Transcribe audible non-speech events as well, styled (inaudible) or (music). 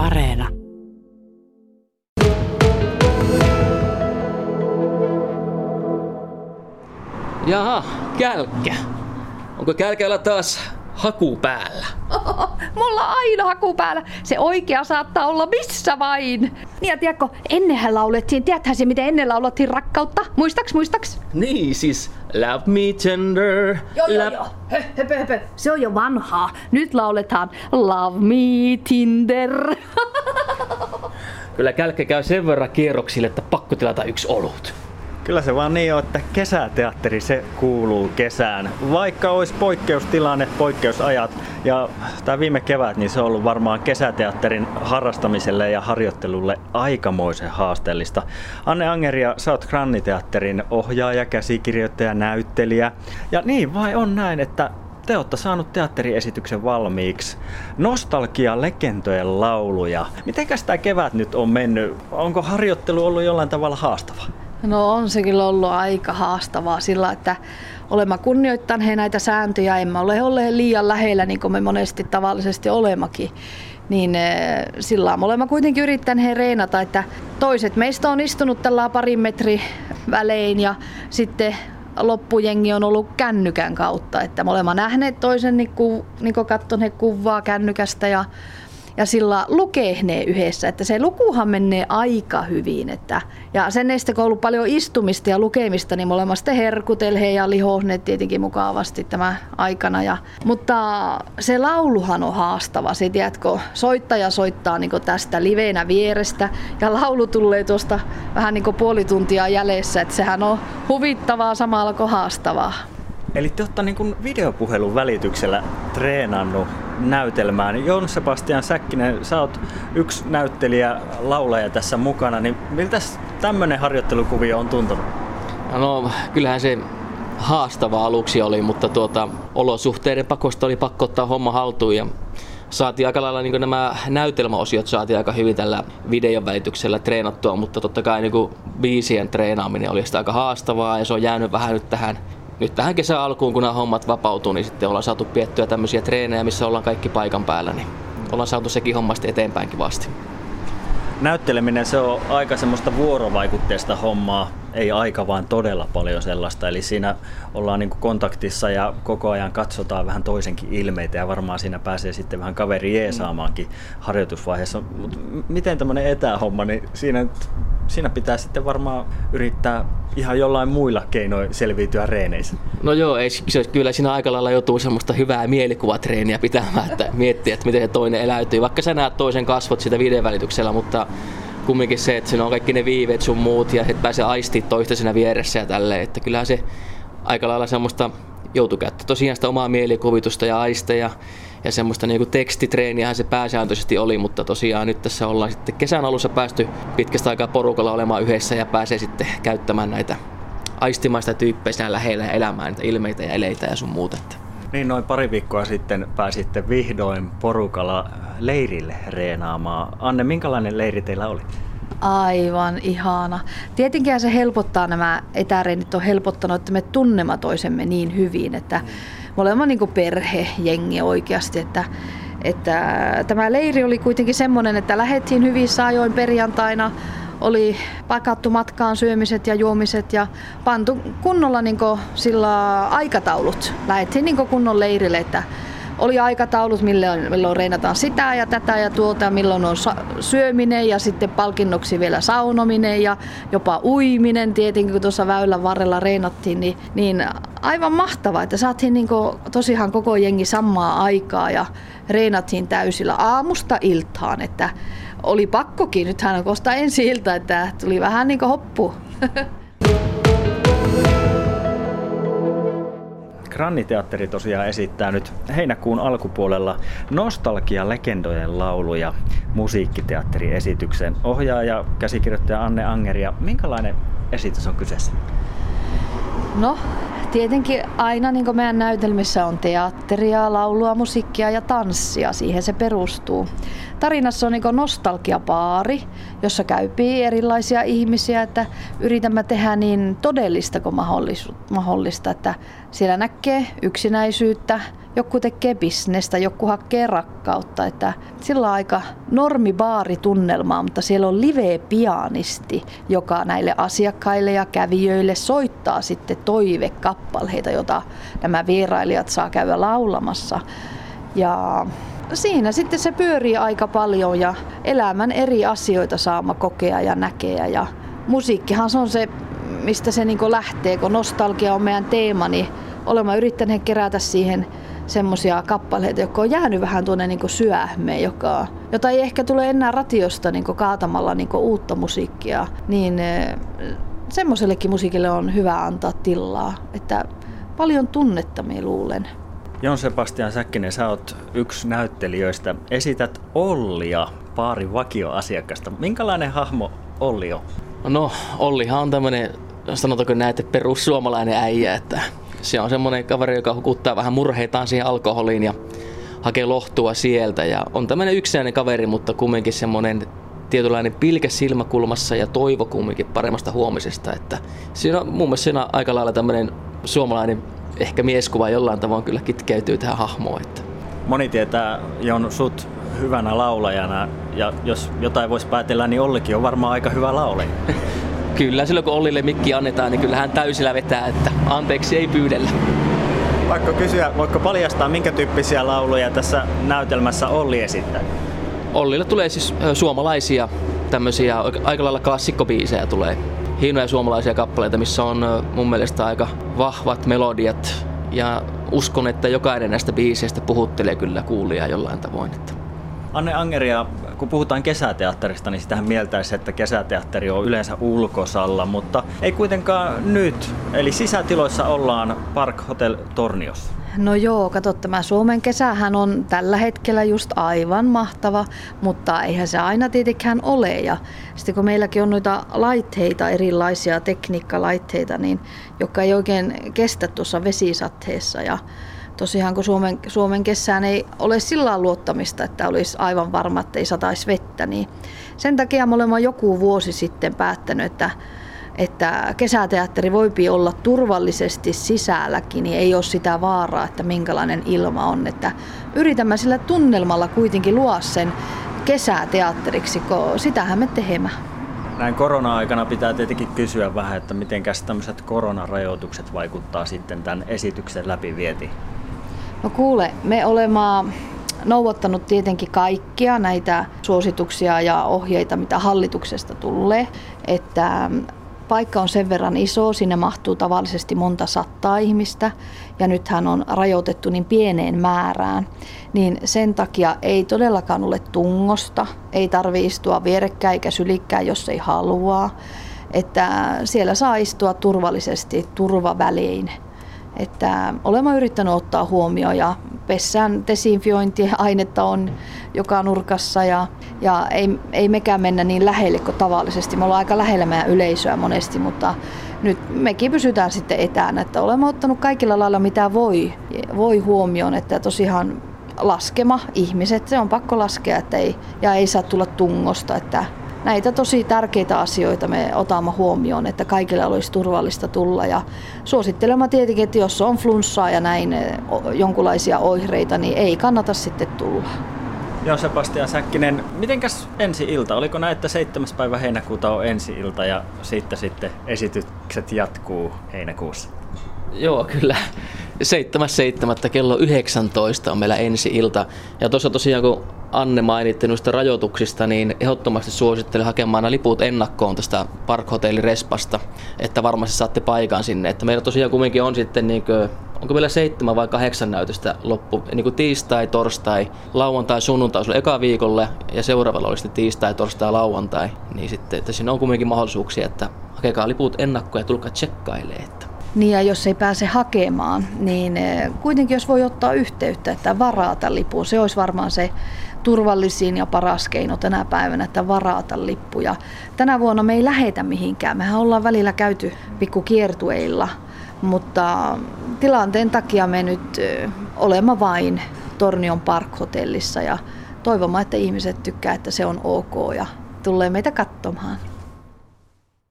Areena. Jaha, kälkkä. Onko kälkällä taas haku päällä? Mulla on aina haku päällä. Se oikea saattaa olla missä vain. Niin ja tiedätkö, ennenhän laulettiin, tiedäthän se miten ennen laulettiin rakkautta? Muistaks, muistaks? Niin siis, love me tender. Joo, joo, love- joo. Hö, höpö, höpö. Se on jo vanhaa. Nyt lauletaan Love me Tinder. (laughs) Kyllä kälkkä käy sen verran kierroksille, että pakko tilata yksi olut. Kyllä se vaan niin on, että kesäteatteri se kuuluu kesään. Vaikka olisi poikkeustilanne, poikkeusajat ja tämä viime kevät, niin se on ollut varmaan kesäteatterin harrastamiselle ja harjoittelulle aikamoisen haasteellista. Anne Angeria, sä oot Granniteatterin ohjaaja, käsikirjoittaja, näyttelijä. Ja niin vai on näin, että te olette saanut teatteriesityksen valmiiksi. Nostalgia, legendojen lauluja. Mitenkäs tämä kevät nyt on mennyt? Onko harjoittelu ollut jollain tavalla haastava? No on se kyllä ollut aika haastavaa sillä, että olemme kunnioittaneet näitä sääntöjä, emme ole olleet liian lähellä niin kuin me monesti tavallisesti olemakin. Niin eh, sillä me olemme kuitenkin yrittäneet reenata, että toiset meistä on istunut tällä parin metri välein ja sitten loppujengi on ollut kännykän kautta. Että me olemme nähneet toisen, niin, ku, niin katsoneet kuvaa kännykästä ja ja sillä lukehnee yhdessä, että se lukuhan menee aika hyvin. Että, ja sen näistä kun on paljon istumista ja lukemista, niin me olemme sitten herkutelheet ja lihohneet tietenkin mukavasti tämä aikana. Ja, mutta se lauluhan on haastava, se tiedätkö, soittaja soittaa niin tästä liveenä vierestä ja laulu tulee tuosta vähän niin puoli tuntia jäljessä, että sehän on huvittavaa samalla kuin haastavaa. Eli te olette niin videopuhelun välityksellä treenannut näytelmään. Jon Sebastian Säkkinen, sä oot yksi näyttelijä, laulaja tässä mukana, niin miltä tämmöinen harjoittelukuvio on tuntunut? No, kyllähän se haastava aluksi oli, mutta tuota, olosuhteiden pakosta oli pakko ottaa homma haltuun ja saatiin aika lailla niin nämä näytelmäosiot saatiin aika hyvin tällä videon välityksellä treenattua, mutta totta kai niin biisien treenaaminen oli sitä aika haastavaa ja se on jäänyt vähän nyt tähän nyt tähän kesän alkuun, kun nämä hommat vapautuu, niin sitten ollaan saatu piettyä tämmöisiä treenejä, missä ollaan kaikki paikan päällä, niin ollaan saatu sekin hommasti eteenpäinkin vasti. Näytteleminen se on aika semmoista vuorovaikutteista hommaa, ei aika vaan todella paljon sellaista. Eli siinä ollaan niin kontaktissa ja koko ajan katsotaan vähän toisenkin ilmeitä ja varmaan siinä pääsee sitten vähän kaveri jeesaamaankin harjoitusvaiheessa. Mutta miten tämmöinen etähomma, niin siinä, siinä pitää sitten varmaan yrittää ihan jollain muilla keinoin selviytyä reeneissä. No joo, ei, kyllä siinä aika lailla joutuu semmoista hyvää mielikuvatreeniä pitämään, että miettiä, että miten se toinen eläytyy. Vaikka sä näet toisen kasvot sitä videon välityksellä, mutta kumminkin se, että siinä on kaikki ne viiveet sun muut ja että pääsee aistii toista siinä vieressä ja tälleen. Että kyllähän se aika lailla semmoista joutuu käyttämään tosiaan sitä omaa mielikuvitusta ja aisteja ja semmoista niin kuin tekstitreeniähän se pääsääntöisesti oli, mutta tosiaan nyt tässä ollaan sitten kesän alussa päästy pitkästä aikaa porukalla olemaan yhdessä ja pääsee sitten käyttämään näitä aistimaista tyyppejä siinä lähellä ja elämään niitä ilmeitä ja eleitä ja sun muuta. Niin noin pari viikkoa sitten pääsitte vihdoin porukalla leirille reenaamaan. Anne, minkälainen leiri teillä oli? Aivan ihana. Tietenkin se helpottaa nämä etäreenit on helpottanut, että me tunnemme toisemme niin hyvin, että me olemme niin kuin perhejengi oikeasti, että, että tämä leiri oli kuitenkin semmoinen, että lähdettiin hyvissä ajoin perjantaina, oli pakattu matkaan syömiset ja juomiset ja pantu kunnolla niin sillä aikataulut. Lähdettiin niin kunnon leirille, että oli aikataulut, milloin, milloin reinataan sitä ja tätä ja tuota, milloin on syöminen ja sitten palkinnoksi vielä saunominen ja jopa uiminen tietenkin, kun tuossa väylän varrella reinattiin, niin, niin aivan mahtavaa, että saatiin niin tosiaan koko jengi samaa aikaa ja reinattiin täysillä aamusta iltaan, että oli pakkokin, nythän on kosta ensi ilta, että tuli vähän niin kuin hoppu. (laughs) Granniteatteri tosiaan esittää nyt heinäkuun alkupuolella Nostalgia legendojen lauluja musiikkiteatteriesityksen. Ohjaaja, käsikirjoittaja Anne Angeria, minkälainen esitys on kyseessä? No, tietenkin aina niin meidän näytelmissä on teatteria, laulua, musiikkia ja tanssia. Siihen se perustuu. Tarinassa on niin nostalgiapaari, jossa käypii erilaisia ihmisiä, että yritämme tehdä niin todellista kuin mahdollista, että siellä näkee yksinäisyyttä, joku tekee bisnestä, joku hakee rakkautta. Että sillä on aika normibaaritunnelmaa, mutta siellä on live-pianisti, joka näille asiakkaille ja kävijöille soittaa sitten toivekappaleita, jota nämä vierailijat saa käydä laulamassa. Ja siinä sitten se pyörii aika paljon ja elämän eri asioita saama kokea ja näkeä. Ja musiikkihan se on se, mistä se niin lähtee, kun nostalgia on meidän teema, niin olemme yrittäneet kerätä siihen semmoisia kappaleita, jotka on jäänyt vähän tuonne niin syöhmeen, joka, jota ei ehkä tule enää ratiosta niin kaatamalla niin uutta musiikkia, niin eh, semmoisellekin musiikille on hyvä antaa tilaa. Että paljon tunnetta me luulen. Jon Sebastian Säkkinen, sä oot yksi näyttelijöistä. Esität Ollia, paari vakioasiakasta. Minkälainen hahmo Olli on? No, Ollihan on tämmöinen, sanotaanko näette, perussuomalainen äijä, että se on semmoinen kaveri, joka hukuttaa vähän murheitaan siihen alkoholiin ja hakee lohtua sieltä. Ja on tämmöinen yksinäinen kaveri, mutta kumminkin semmoinen tietynlainen pilke silmäkulmassa ja toivo kumminkin paremmasta huomisesta. Että siinä on mun mielestä siinä on aika lailla tämmöinen suomalainen ehkä mieskuva jollain tavoin kyllä kitkeytyy tähän hahmoon. Että. Moni tietää Jon sut hyvänä laulajana ja jos jotain voisi päätellä, niin Ollikin on varmaan aika hyvä laulaja. (laughs) kyllä, silloin kun Ollille mikki annetaan, niin kyllä hän täysillä vetää, että anteeksi ei pyydellä. Vaikka kysyä, voitko paljastaa, minkä tyyppisiä lauluja tässä näytelmässä Olli esittää? Ollille tulee siis suomalaisia tämmöisiä aika lailla klassikkobiisejä tulee. Hienoja suomalaisia kappaleita, missä on mun mielestä aika vahvat melodiat ja uskon, että jokainen näistä biiseistä puhuttelee kyllä kuulijaa jollain tavoin. Anne Angeria, kun puhutaan kesäteatterista, niin sitähän mieltäisi, että kesäteatteri on yleensä ulkosalla, mutta ei kuitenkaan nyt. Eli sisätiloissa ollaan Park Hotel Torniossa. No joo, kato, tämä Suomen kesähän on tällä hetkellä just aivan mahtava, mutta eihän se aina tietenkään ole. Ja sitten kun meilläkin on noita laitteita, erilaisia tekniikkalaitteita, niin jotka ei oikein kestä tuossa vesisatteessa. Ja tosiaan kun Suomen, Suomen kesään ei ole sillä luottamista, että olisi aivan varma, että ei sataisi vettä, niin sen takia me olemme joku vuosi sitten päättänyt, että että kesäteatteri voipi olla turvallisesti sisälläkin, niin ei ole sitä vaaraa, että minkälainen ilma on. Että yritämme sillä tunnelmalla kuitenkin luo sen kesäteatteriksi, kun sitähän me teemme. Näin korona-aikana pitää tietenkin kysyä vähän, että miten tämmöiset koronarajoitukset vaikuttaa sitten tämän esityksen läpivietiin. No kuule, me olemme nouvottanut tietenkin kaikkia näitä suosituksia ja ohjeita, mitä hallituksesta tulee, että paikka on sen verran iso, sinne mahtuu tavallisesti monta sattaa ihmistä ja nythän on rajoitettu niin pieneen määrään, niin sen takia ei todellakaan ole tungosta, ei tarvi istua vierekkäin eikä sylikkään, jos ei halua, että siellä saa istua turvallisesti turvaväliin. Että olemme yrittäneet ottaa huomioon ja pessään desinfiointiainetta on joka nurkassa ja, ja ei, ei mekään mennä niin lähelle kuin tavallisesti. Me ollaan aika lähellä meidän yleisöä monesti, mutta nyt mekin pysytään sitten etänä, että olemme ottanut kaikilla lailla mitä voi, voi huomioon, että tosiaan laskema ihmiset, se on pakko laskea että ei, ja ei saa tulla tungosta, että näitä tosi tärkeitä asioita me otamme huomioon, että kaikille olisi turvallista tulla. Ja suosittelema tietenkin, että jos on flunssaa ja näin jonkunlaisia oireita, niin ei kannata sitten tulla. Joo, Sebastian Säkkinen, mitenkäs ensi ilta? Oliko näin, että 7. päivä heinäkuuta on ensi ilta ja siitä sitten esitykset jatkuu heinäkuussa? Joo, kyllä. 7.7. kello 19 on meillä ensi ilta. Ja tuossa tosiaan kun Anne mainitti noista rajoituksista, niin ehdottomasti suosittelen hakemaan liput ennakkoon tästä Park Hotel Respasta, että varmasti saatte paikan sinne. Että meillä tosiaan kumminkin on sitten niin kuin, onko meillä seitsemän vai kahdeksan näytöstä loppu, niin kuin tiistai, torstai, lauantai, sunnuntai olisi eka viikolle ja seuraavalla olisi tiistai, torstai, lauantai. Niin sitten, että siinä on kumminkin mahdollisuuksia, että hakekaa liput ennakkoon ja tulkaa tsekkailemaan. Niin ja jos ei pääse hakemaan, niin eh, kuitenkin jos voi ottaa yhteyttä, että varata lipun, se olisi varmaan se turvallisin ja paras keino tänä päivänä, että varata lippuja. Tänä vuonna me ei lähetä mihinkään. Mehän ollaan välillä käyty pikku kiertueilla, mutta tilanteen takia me nyt eh, olemme vain Tornion Park-hotellissa ja toivomme, että ihmiset tykkää, että se on ok ja tulee meitä katsomaan.